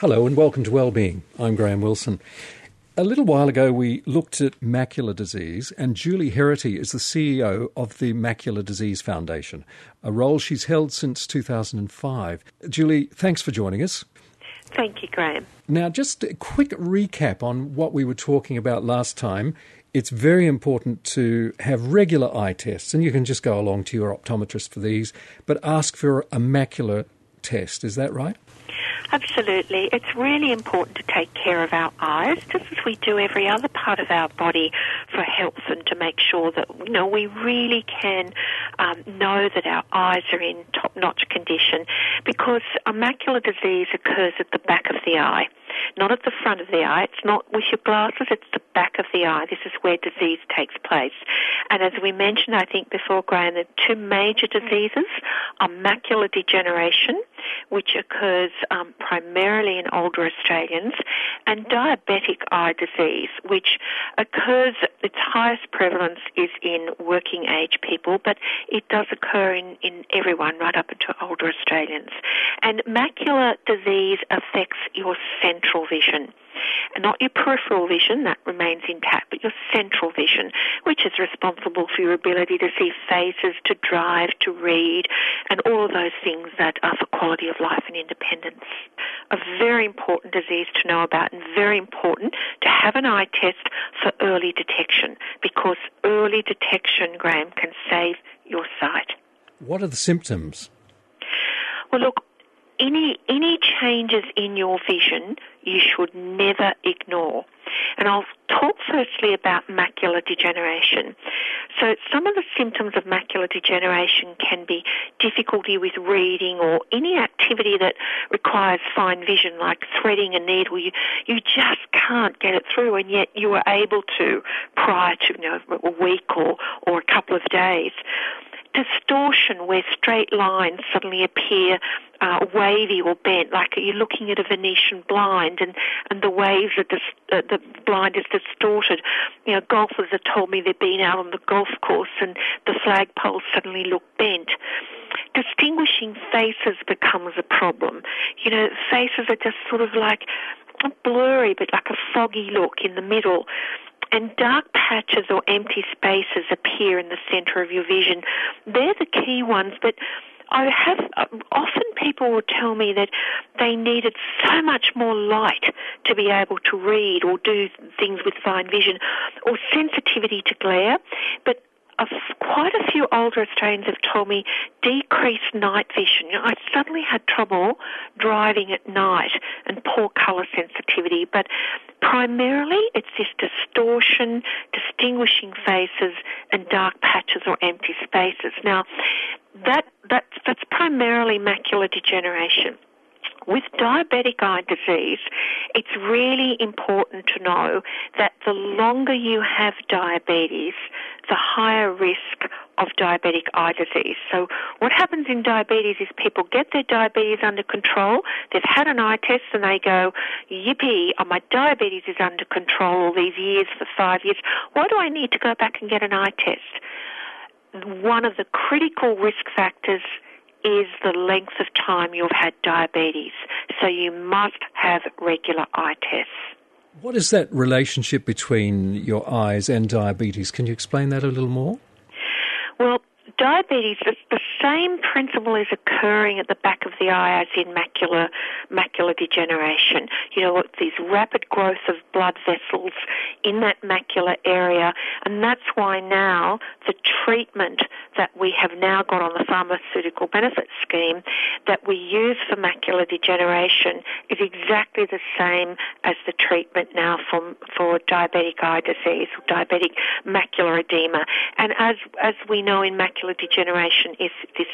Hello and welcome to Wellbeing. I'm Graham Wilson. A little while ago, we looked at macular disease, and Julie Heraghty is the CEO of the Macular Disease Foundation, a role she's held since 2005. Julie, thanks for joining us. Thank you, Graham. Now, just a quick recap on what we were talking about last time. It's very important to have regular eye tests, and you can just go along to your optometrist for these, but ask for a macular test. Is that right? Absolutely. It's really important to take care of our eyes, just as we do every other part of our body for health and to make sure that, you know, we really can um, know that our eyes are in top-notch condition because a macular disease occurs at the back of the eye not at the front of the eye. It's not with your glasses, it's the back of the eye. This is where disease takes place. And as we mentioned, I think before, Graham, the two major diseases are macular degeneration, which occurs um, primarily in older Australians, and diabetic eye disease, which occurs, its highest prevalence is in working age people, but it does occur in, in everyone right up into older Australians. And macular disease affects your central vision. And not your peripheral vision, that remains intact, but your central vision, which is responsible for your ability to see faces, to drive, to read, and all of those things that are for quality of life and independence. A very important disease to know about and very important to have an eye test for early detection because early detection, Graham, can save your sight. What are the symptoms? Well, look, any any changes in your vision you should never ignore. And I'll talk firstly about macular degeneration. So some of the symptoms of macular degeneration can be difficulty with reading or any activity that requires fine vision like threading a needle. You, you just can't get it through and yet you were able to prior to you know, a week or, or a couple of days distortion where straight lines suddenly appear uh, wavy or bent, like you're looking at a Venetian blind and, and the waves are dis- uh, the blind is distorted. You know, golfers have told me they've been out on the golf course and the flagpoles suddenly look bent. Distinguishing faces becomes a problem. You know, faces are just sort of like not blurry, but like a foggy look in the middle and dark patches or empty spaces appear in the center of your vision. They're the key ones, but I have uh, often people will tell me that they needed so much more light to be able to read or do things with fine vision or sensitivity to glare, but quite a few older Australians have told me decreased night vision. You know, I suddenly had trouble driving at night and poor colour sensitivity, but primarily it's this distortion, distinguishing faces, and dark patches or empty spaces. Now, that that's primarily macular degeneration. With diabetic eye disease, it's really important to know that the longer you have diabetes, the higher risk of diabetic eye disease. So what happens in diabetes is people get their diabetes under control, they've had an eye test and they go, yippee, oh, my diabetes is under control all these years for five years. Why do I need to go back and get an eye test? One of the critical risk factors is the length of time you've had diabetes. So you must have regular eye tests. What is that relationship between your eyes and diabetes? Can you explain that a little more? Well, diabetes, the same principle is occurring at the back of the eye as in macular macular degeneration. You know, these rapid growth of blood vessels in that macular area, and that's why now the treatment that we have now got on the pharmaceutical benefit scheme that we use for macular degeneration is exactly the same as the treatment now for for diabetic eye disease, or diabetic macular edema, and as as we know in macular degeneration is this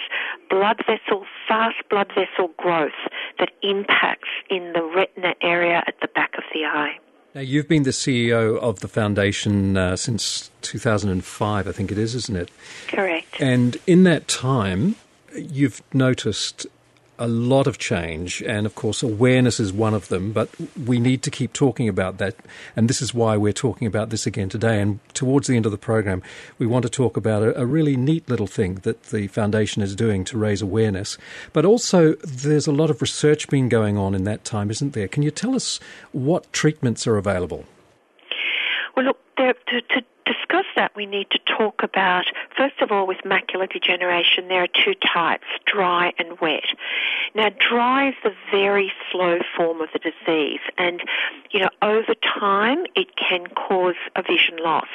blood vessel, fast blood vessel growth that impacts in the retina area at the back of the eye. Now, you've been the CEO of the foundation uh, since 2005, I think it is, isn't it? Correct. And in that time, you've noticed a lot of change, and of course, awareness is one of them. But we need to keep talking about that, and this is why we're talking about this again today. And towards the end of the program, we want to talk about a, a really neat little thing that the foundation is doing to raise awareness. But also, there's a lot of research being going on in that time, isn't there? Can you tell us what treatments are available? Well, look, there, to, to discuss that, we need to talk about, first of all, with macular degeneration, there are two types, dry and wet. Now, dry is the very slow form of the disease, and, you know, over time, it can cause a vision loss.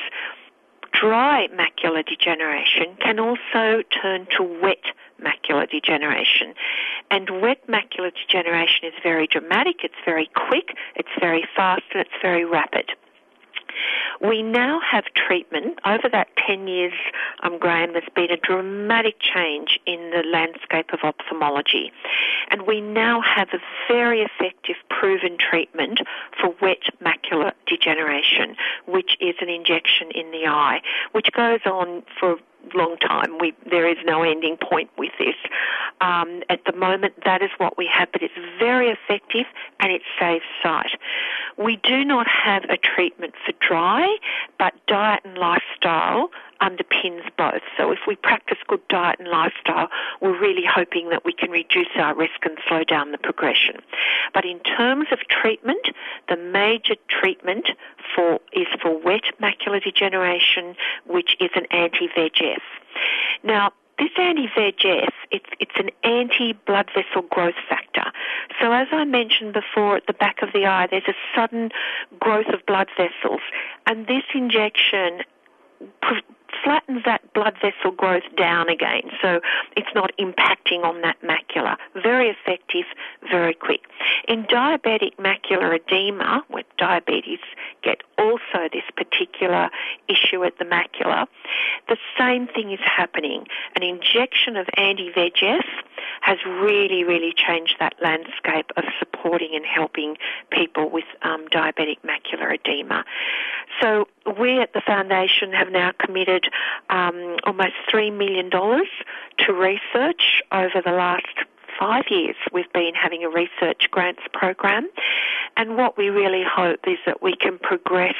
Dry macular degeneration can also turn to wet macular degeneration. And wet macular degeneration is very dramatic, it's very quick, it's very fast, and it's very rapid. We now have treatment. Over that 10 years, um, Graham, there's been a dramatic change in the landscape of ophthalmology. And we now have a very effective proven treatment for wet macular degeneration, which is an injection in the eye, which goes on for long time. We, there is no ending point with this. Um, at the moment, that is what we have, but it's very effective and it saves sight. We do not have a treatment for dry, but diet and lifestyle underpins both. So if we practice good diet and lifestyle, we're really hoping that we can reduce our risk and slow down the progression. But in terms of treatment, the major treatment for is for wet macular degeneration, which is an anti-VEGF. Now, this anti-VEGF, it's, it's an anti-blood vessel growth factor. So as I mentioned before, at the back of the eye, there's a sudden growth of blood vessels, and this injection flattens that blood vessel growth down again, so it's not impacting on that macula. Very effective, very quick. In diabetic macular edema, where diabetes get also this particular issue at the macula, the same thing is happening. An injection of anti-VEGF has really, really changed that landscape of supporting and helping people with um, diabetic macular edema. So we at the foundation have now committed um, almost $3 million to research over the last five years. We've been having a research grants program. And what we really hope is that we can progress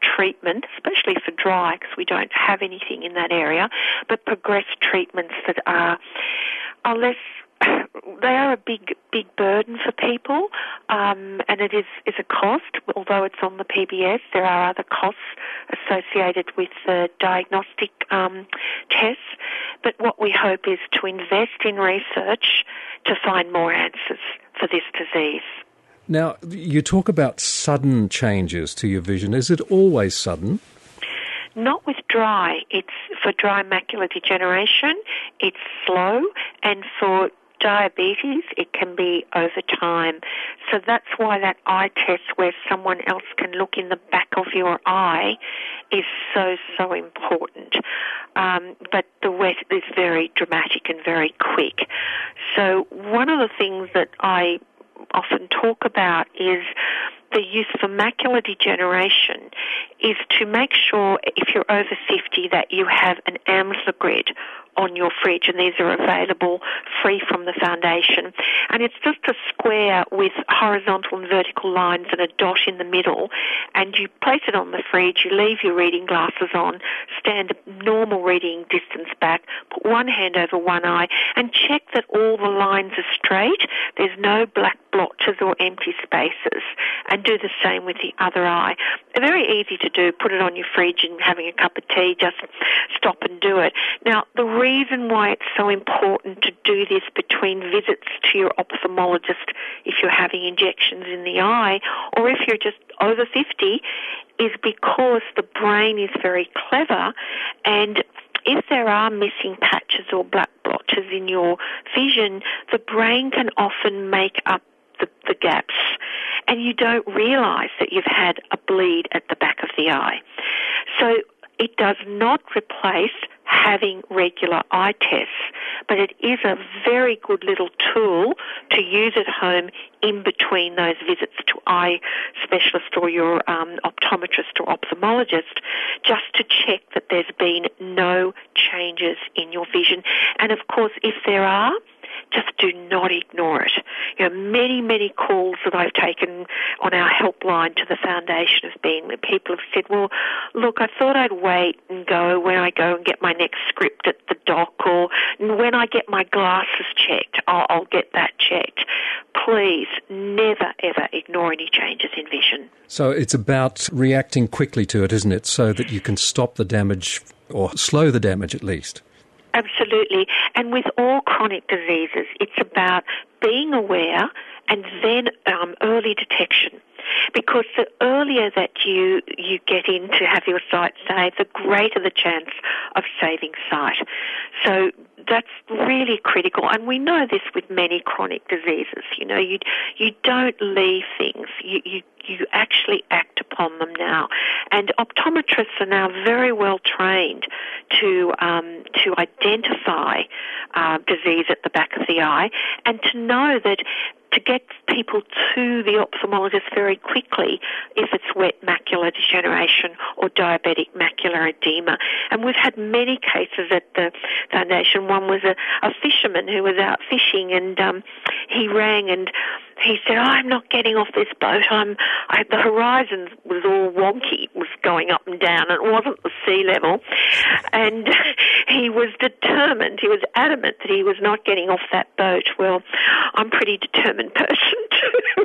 treatment, especially for dry because we don't have anything in that area, but progress treatments that are, are less they are a big, big burden for people, um, and it is, is a cost. Although it's on the PBS, there are other costs associated with the diagnostic um, tests. But what we hope is to invest in research to find more answers for this disease. Now, you talk about sudden changes to your vision. Is it always sudden? Not with dry. It's for dry macular degeneration. It's slow, and for diabetes, it can be over time. So that's why that eye test where someone else can look in the back of your eye is so, so important. Um, but the wet is very dramatic and very quick. So one of the things that I often talk about is the use for macular degeneration is to make sure if you're over 50 that you have an Amsler grid on your fridge, and these are available free from the foundation. And it's just a square with horizontal and vertical lines and a dot in the middle, and you place it on the fridge, you leave your reading glasses on, stand normal reading distance back, put one hand over one eye, and check that all the lines are straight. There's no black blotches or empty spaces, and do the same with the other eye. Very easy to do. Put it on your fridge and having a cup of tea, just stop and do it. Now, the reason why it's so important to do this between visits to your ophthalmologist if you're having injections in the eye or if you're just over 50 is because the brain is very clever and if there are missing patches or black blotches in your vision, the brain can often make up the, the gaps and you don't realize that you've had a bleed at the back of the eye. So it does not replace having regular eye tests, but it is a very good little tool to use at home in between those visits to eye specialist or your um, optometrist or ophthalmologist just to check that there's been no changes in your vision. And of course, if there are, just do not ignore it. You know, many, many calls that I've taken on our helpline to the foundation have been where people have said, well, look, I thought I'd wait and go when I go and get my next script at the doc or when I get my glasses checked, I'll, I'll get that checked. Please never, ever ignore any changes in vision. So it's about reacting quickly to it, isn't it? So that you can stop the damage or slow the damage at least. Absolutely. And with all chronic diseases, it's about being aware and then um, early detection. Because the earlier that you, you get in to have your sight saved, the greater the chance of saving sight. So that's really critical. And we know this with many chronic diseases. You know, you, you don't leave things. You, you, you actually act upon them now. And optometrists are now very well trained to, um, to identify uh, disease at the back of the eye and to know that to get people to the ophthalmologist very quickly if it's wet macular degeneration or diabetic macular edema. And we've had many cases at the foundation. One was a, a fisherman who was out fishing and um, he rang and he said, oh, I'm not getting off this boat. I'm, I, the horizon was all wonky. It was going up and down and it wasn't the sea level. And he was determined, he was adamant that he was not getting off that boat. Well, I'm pretty determined person too.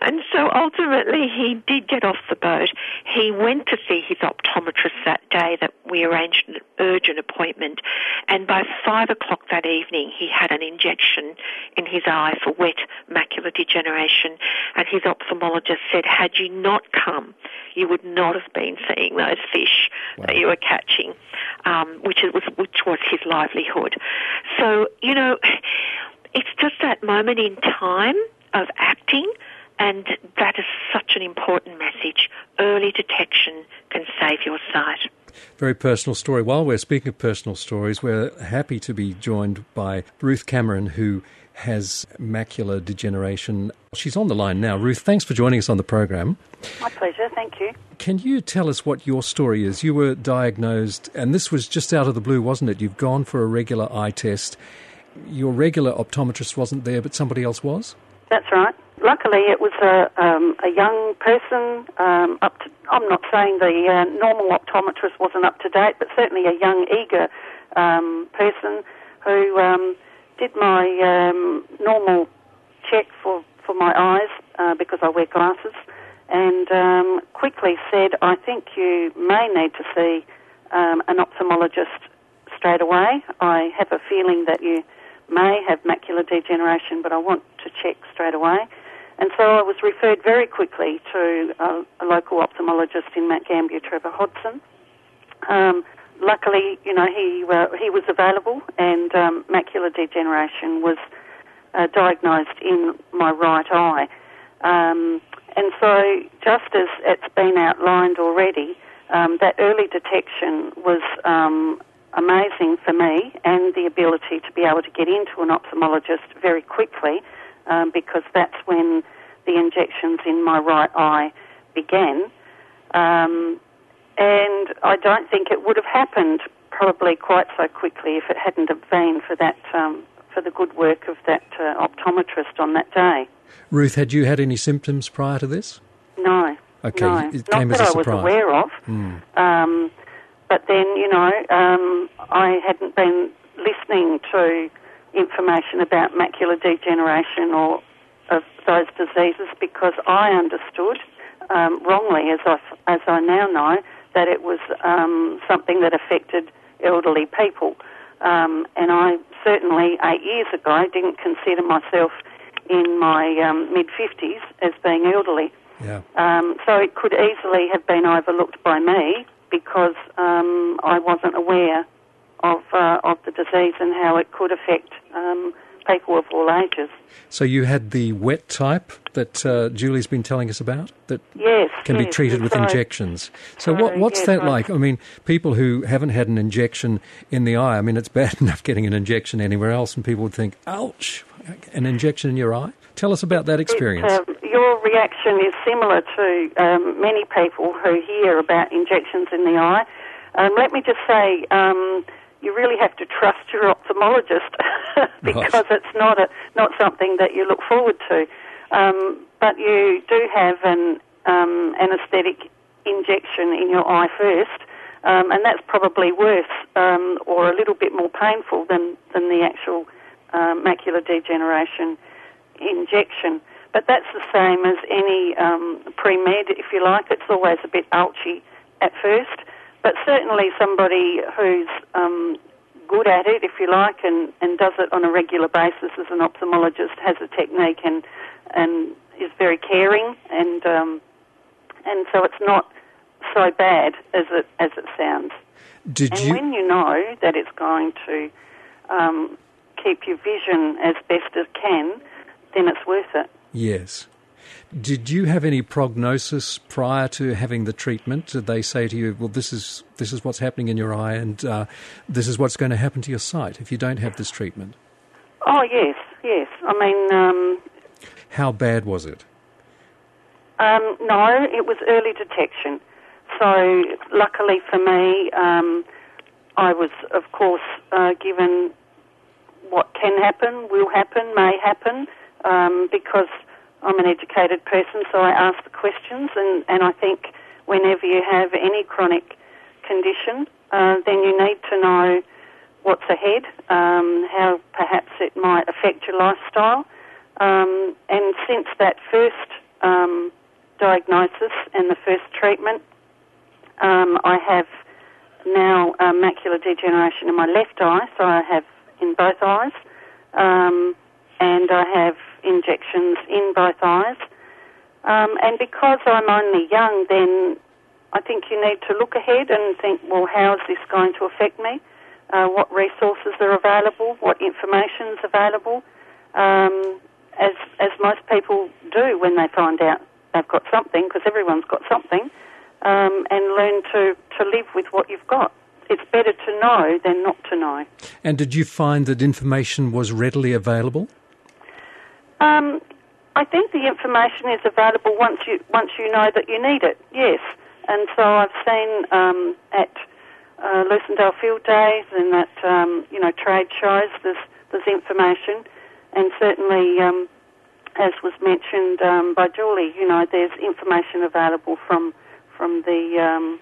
and so ultimately he did get off the boat. He went to see his optometrist that day that we arranged an urgent appointment. And by five o'clock that evening, he had an injection in his eye for wet macular degeneration. And his ophthalmologist said, had you not come, you would not have been seeing those fish wow. that you were catching, um, which was which was his livelihood. So you know, it's just that moment in time of acting. And that is such an important message. Early detection can save your sight. Very personal story. While we're speaking of personal stories, we're happy to be joined by Ruth Cameron, who has macular degeneration. She's on the line now. Ruth, thanks for joining us on the program. My pleasure, thank you. Can you tell us what your story is? You were diagnosed, and this was just out of the blue, wasn't it? You've gone for a regular eye test. Your regular optometrist wasn't there, but somebody else was? That's right. Luckily, it was a, um, a young person. Um, up to, I'm not saying the uh, normal optometrist wasn't up to date, but certainly a young, eager um, person who um, did my um, normal check for, for my eyes uh, because I wear glasses and um, quickly said, I think you may need to see an ophthalmologist straight away. I have a feeling that you may have macular degeneration, but I want to check straight away. And so I was referred very quickly to a, a local ophthalmologist in Mount Gambier, Trevor Hodson. Um, luckily, you know, he uh, he was available, and um, macular degeneration was uh, diagnosed in my right eye. Um, and so, just as it's been outlined already, um, that early detection was um, amazing for me, and the ability to be able to get into an ophthalmologist very quickly, um, because that's when the injections in my right eye began. Um, and I don't think it would have happened probably quite so quickly if it hadn't have been for that um, for the good work of that uh, optometrist on that day. Ruth, had you had any symptoms prior to this? No. Okay, no. it Not came that as a I surprise. was aware of. Mm. Um, but then, you know, um, I hadn't been listening to information about macular degeneration or of those diseases because I understood um, wrongly, as I, as I now know, that it was um, something that affected elderly people. Um, and I certainly, eight years ago, didn't consider myself in my um, mid 50s as being elderly. Yeah. Um, so it could easily have been overlooked by me because um, I wasn't aware of, uh, of the disease and how it could affect um, people of all ages. So you had the wet type that uh, Julie's been telling us about that Yes. can be treated with injections. So what, what's yes, that like? I mean, people who haven't had an injection in the eye, I mean, it's bad enough getting an injection anywhere else and people would think, ouch, an injection in your eye? Tell us about that experience. It, um, your reaction is similar to um, many people who hear about injections in the eye. Um, let me just say, um, you really have to trust your ophthalmologist because right. it's not a not something that you look forward to. Um, but you do have an um, anaesthetic injection in your eye first, um, and that's probably worse um, or a little bit more painful than than the actual uh, macular degeneration injection. But that's the same as any um, pre-med, if you like. It's always a bit ouchy at first, but certainly somebody who's um, good at it, if you like, and, and does it on a regular basis as an ophthalmologist, has a technique and and is very caring, and um, and so it's not so bad as it as it sounds. Did and you? when you know that it's going to um, keep your vision as best it can, then it's worth it. Yes. Did you have any prognosis prior to having the treatment? Did they say to you, "Well, this is this is what's happening in your eye, and uh, this is what's going to happen to your sight if you don't have this treatment"? Oh yes, yes. I mean, um, how bad was it? Um, no, it was early detection. So, luckily for me, um, I was, of course, uh, given what can happen, will happen, may happen, um, because I'm an educated person, so I ask the questions, and, and I think whenever you have any chronic condition, uh, then you need to know what's ahead, um, how perhaps it might affect your lifestyle. Um, and since that first um, diagnosis and the first treatment, um, I have now uh, macular degeneration in my left eye, so I have in both eyes, um, and I have injections in both eyes. Um, and because I'm only young, then I think you need to look ahead and think, well, how is this going to affect me? Uh, what resources are available? What information is available? Um, as as most people do when they find out they've got something, because everyone's got something, um, and learn to, to live with what you've got. It's better to know than not to know. And did you find that information was readily available? Um, I think the information is available once you once you know that you need it. Yes, and so I've seen um, at uh, Lucindale Field Days and at um, you know trade shows there's there's information, and certainly um, as was mentioned um, by Julie, you know there's information available from from the um,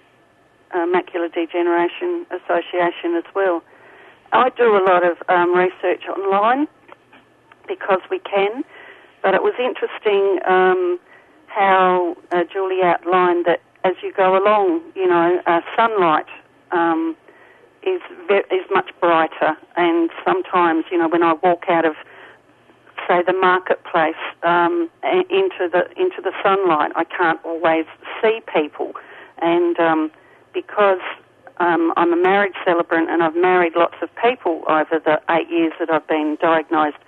uh, Macular Degeneration Association as well. I do a lot of um, research online because we can. But it was interesting um, how uh, Julie outlined that as you go along, you know, uh, sunlight um, is ve- is much brighter, and sometimes, you know, when I walk out of say the marketplace um, into the into the sunlight, I can't always see people, and um, because um, I'm a marriage celebrant and I've married lots of people over the eight years that I've been diagnosed,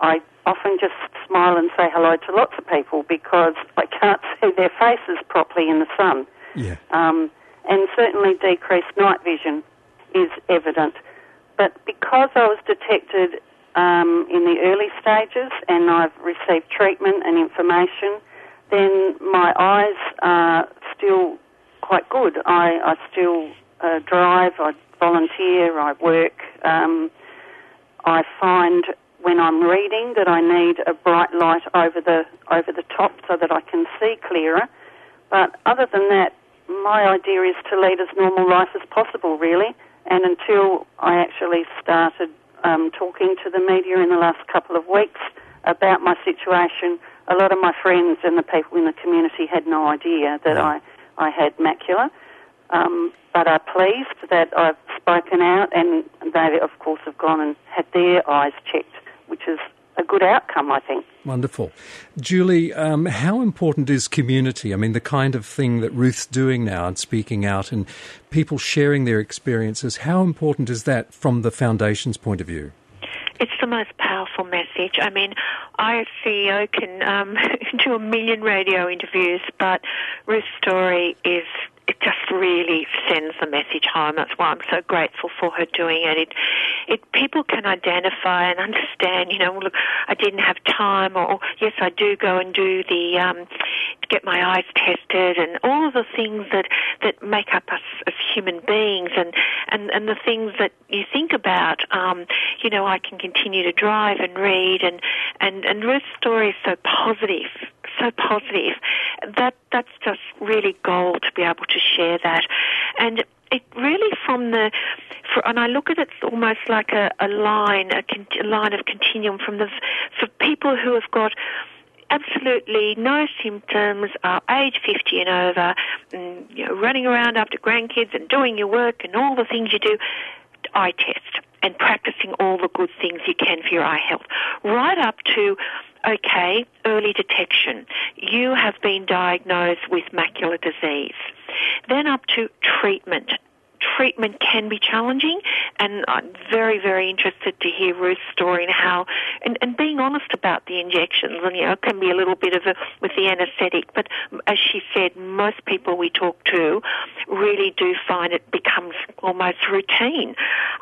I often just smile and say hello to lots of people because I can't see their faces properly in the sun. Yeah. Um, and certainly decreased night vision is evident. But because I was detected um, in the early stages and I've received treatment and information, then my eyes are still quite good. I, I still uh, drive, I volunteer, I work. Um, I find when I'm reading that I need a bright light over the over the top so that I can see clearer. But other than that, my idea is to lead as normal life as possible, really. And until I actually started um, talking to the media in the last couple of weeks about my situation, a lot of my friends and the people in the community had no idea that I, I had macula. Um, but are pleased that I've spoken out, and they, of course, have gone and had their eyes checked which is a good outcome, I think. Wonderful. Julie, um, how important is community? I mean, the kind of thing that Ruth's doing now and speaking out and people sharing their experiences, how important is that from the Foundation's point of view? It's the most powerful message. I mean, I, as CEO, can um, do a million radio interviews, but Ruth's story is it just really sends the message home. That's why I'm so grateful for her doing it. It, it people can identify and understand. You know, look, I didn't have time, or yes, I do go and do the um, get my eyes tested and all of the things that, that make up us as human beings and, and, and the things that you think about. Um, you know, I can continue to drive and read and, and, and Ruth's story is so positive, so positive. That, that's just really gold to be able to share that. And it really from the, for, and I look at it almost like a, a line, a, a line of continuum from the, for people who have got absolutely no symptoms, are age 50 and over, and, you know, running around after grandkids and doing your work and all the things you do, eye test and practicing all the good things you can for your eye health. Right up to, okay, early detection. You have been diagnosed with macular disease. Then up to treatment treatment can be challenging, and I'm very, very interested to hear Ruth's story and how, and, and being honest about the injections. And you know, it can be a little bit of a with the anaesthetic, but as she said, most people we talk to really do find it becomes almost routine,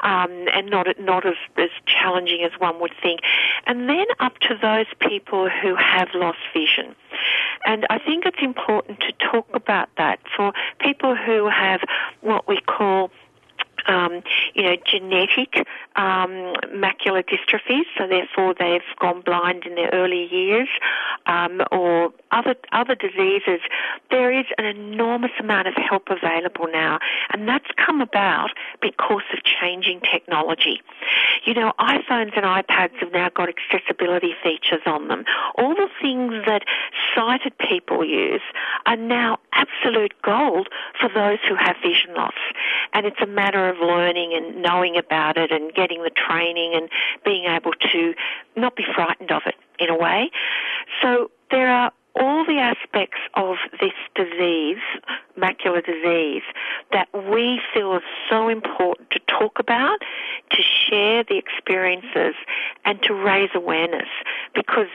um, and not not as as challenging as one would think. And then up to those people who have lost vision. And I think it's important to talk about that for people who have what we call um, you know, genetic um, macular dystrophies, so therefore they've gone blind in their early years, um, or other other diseases. There is an enormous amount of help available now, and that's come about because of changing technology. You know, iPhones and iPads have now got accessibility features on them. All the things that sighted people use are now absolute gold for those who have vision loss, and it's a matter of learning and knowing about it and getting the training and being able to not be frightened of it in a way. So there are all the aspects of this disease, macular disease, that we feel is so important to talk about, to share the experiences, and to raise awareness because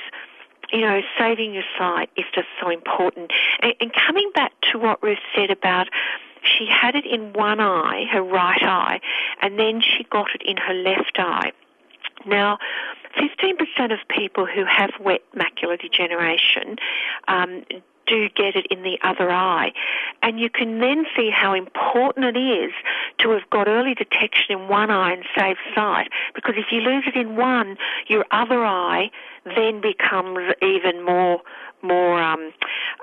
you know, saving your sight is just so important. And, and coming back to what Ruth said about she had it in one eye, her right eye, and then she got it in her left eye. Now, 15% of people who have wet macular degeneration um, do get it in the other eye. And you can then see how important it is to have got early detection in one eye and save sight. Because if you lose it in one, your other eye then becomes even more more um,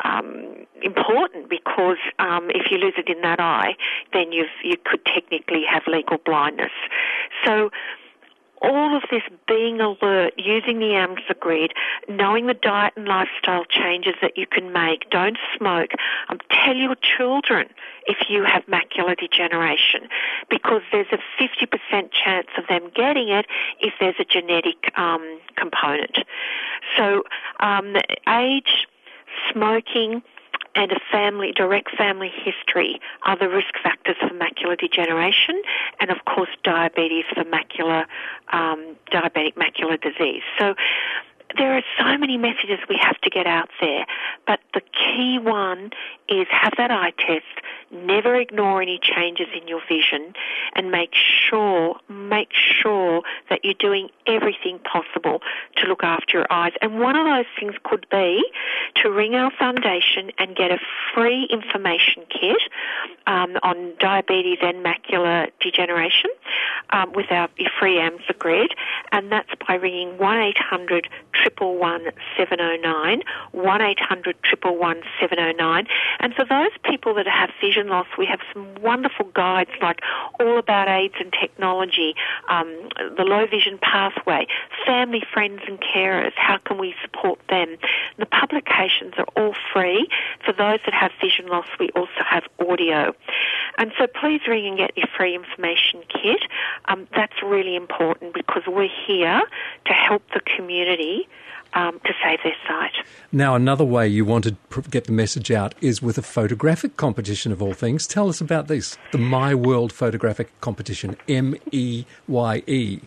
um, important because um, if you lose it in that eye, then you you could technically have legal blindness. So all of this being alert, using the Amsler grid, knowing the diet and lifestyle changes that you can make. Don't smoke. Um, tell your children if you have macular degeneration because there's a 50% chance of them getting it if there's a genetic um, component. So um, age, smoking, and a family, direct family history are the risk factors for macular degeneration, and of course diabetes for macular, um, diabetic macular disease. So there are so many messages we have to get out there, but the key one is have that eye test, never ignore any changes in your vision, and make sure, make sure that you're doing everything possible to look after your eyes. And one of those things could be to ring our foundation and get a free information kit um, on diabetes and macular degeneration um, with our free Amsler grid, and that's by ringing 1 800 triple one seven oh nine, one eight hundred triple one seven oh nine. And for those people that have vision loss, we have some wonderful guides like All About Aids and Technology, um, the Low Vision Pathway, Family, Friends and Carers. How can we support them? The publications are all free. For those that have vision loss, we also have audio. And so please ring and get your free information kit. Um, that's really important because we're here to help the community um, to save their sight. Now, another way you want to get the message out is with a photographic competition of all things. Tell us about this the My World Photographic Competition, M E Y E.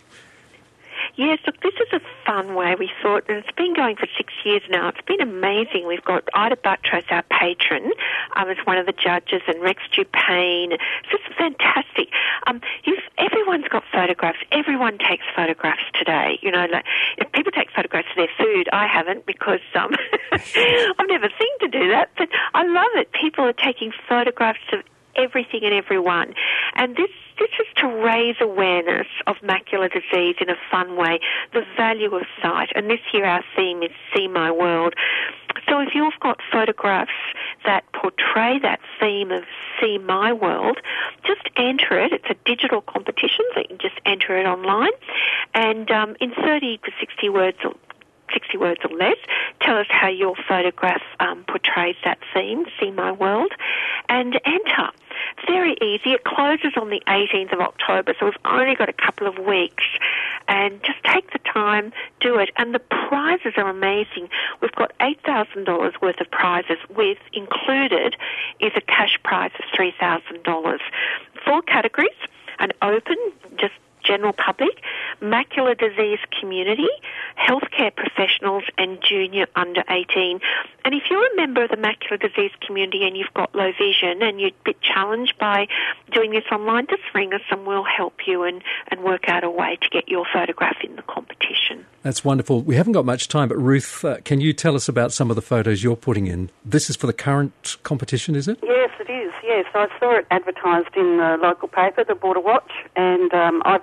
Yes, look, this is a fun way we thought, and it's been going for six years now. It's been amazing. We've got Ita Buttrose, our patron, um, as one of the judges, and Rex Dupain. It's just fantastic. Um, everyone's got photographs. Everyone takes photographs today. You know, like if people take photographs of their food, I haven't because um, I've never seen to do that. But I love it. People are taking photographs of everything and everyone, and this this is to raise awareness of macular disease in a fun way, the value of sight. And this year our theme is See My World. So if you've got photographs that portray that theme of See My World, just enter it. It's a digital competition, so you can just enter it online. And um, in 30 to 60 words 60 words or less. Tell us how your photograph um, portrays that theme, See My World, and enter. Very easy. It closes on the 18th of October, so we've only got a couple of weeks. And just take the time, do it. And the prizes are amazing. We've got $8,000 worth of prizes, with included is a cash prize of $3,000. Four categories an open, just general public, macular disease community, healthcare professionals, and junior under 18. And if you're a member of the macular disease community and you've got low vision and you're a bit challenged by doing this online, just ring us and we'll help you and, and work out a way to get your photograph in the competition. That's wonderful. We haven't got much time, but Ruth, uh, can you tell us about some of the photos you're putting in? This is for the current competition, is it? Yes, it is. Yes, I saw it advertised in the local paper, the Border Watch, and um, I've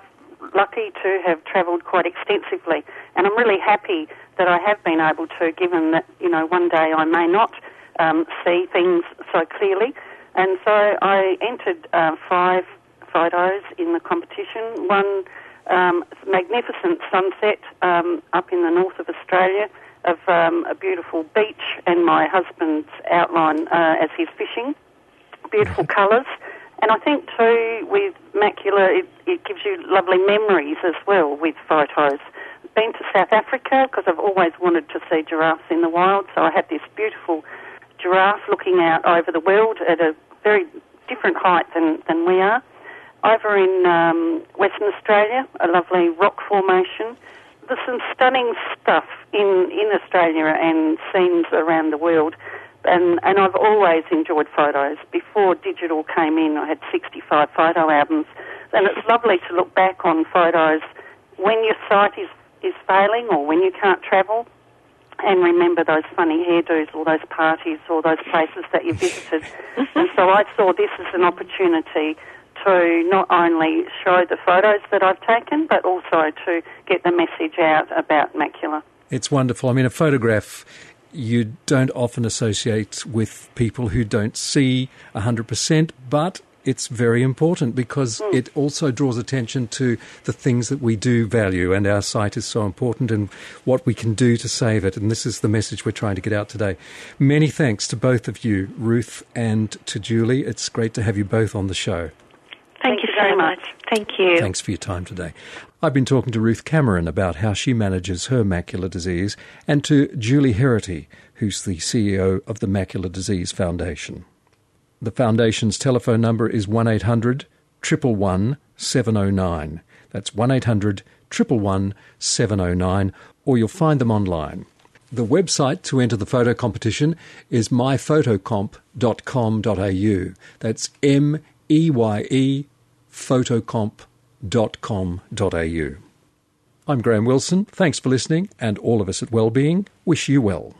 lucky to have travelled quite extensively, and I'm really happy that I have been able to, given that you know one day I may not um, see things so clearly, and so I entered uh, five photos in the competition. One um, magnificent sunset um, up in the north of Australia of um, a beautiful beach and my husband's outline uh, as he's fishing. Beautiful colours. And I think too, with macula, it, it gives you lovely memories as well with photos. Been to South Africa because I've always wanted to see giraffes in the wild, so I had this beautiful giraffe looking out over the world at a very different height than, than we are. Over in um, Western Australia, a lovely rock formation. There's some stunning stuff in, in Australia and scenes around the world and, and I've always enjoyed photos. Before digital came in, I had 65 photo albums, and it's lovely to look back on photos when your sight is, is failing or when you can't travel and remember those funny hairdos or those parties or those places that you visited. and so I saw this as an opportunity to not only show the photos that I've taken, but also to get the message out about macula. It's wonderful. I mean, a photograph you don't often associate with people who don't see 100%, but it's very important because mm. it also draws attention to the things that we do value, and our sight is so important and what we can do to save it. And this is the message we're trying to get out today. Many thanks to both of you, Ruth and to Julie. It's great to have you both on the show. You so much. Thank you. Thanks for your time today. I've been talking to Ruth Cameron about how she manages her macular disease and to Julie Heraghty, who's the CEO of the Macular Disease Foundation. The Foundation's telephone number is 1 800 111 709. That's 1 800 111 709, or you'll find them online. The website to enter the photo competition is myphotocomp.com.au. That's M E Y E photocomp.com wellbeing.com.au. I'm Graham Wilson. Thanks for listening, and all of us at Wellbeing wish you well.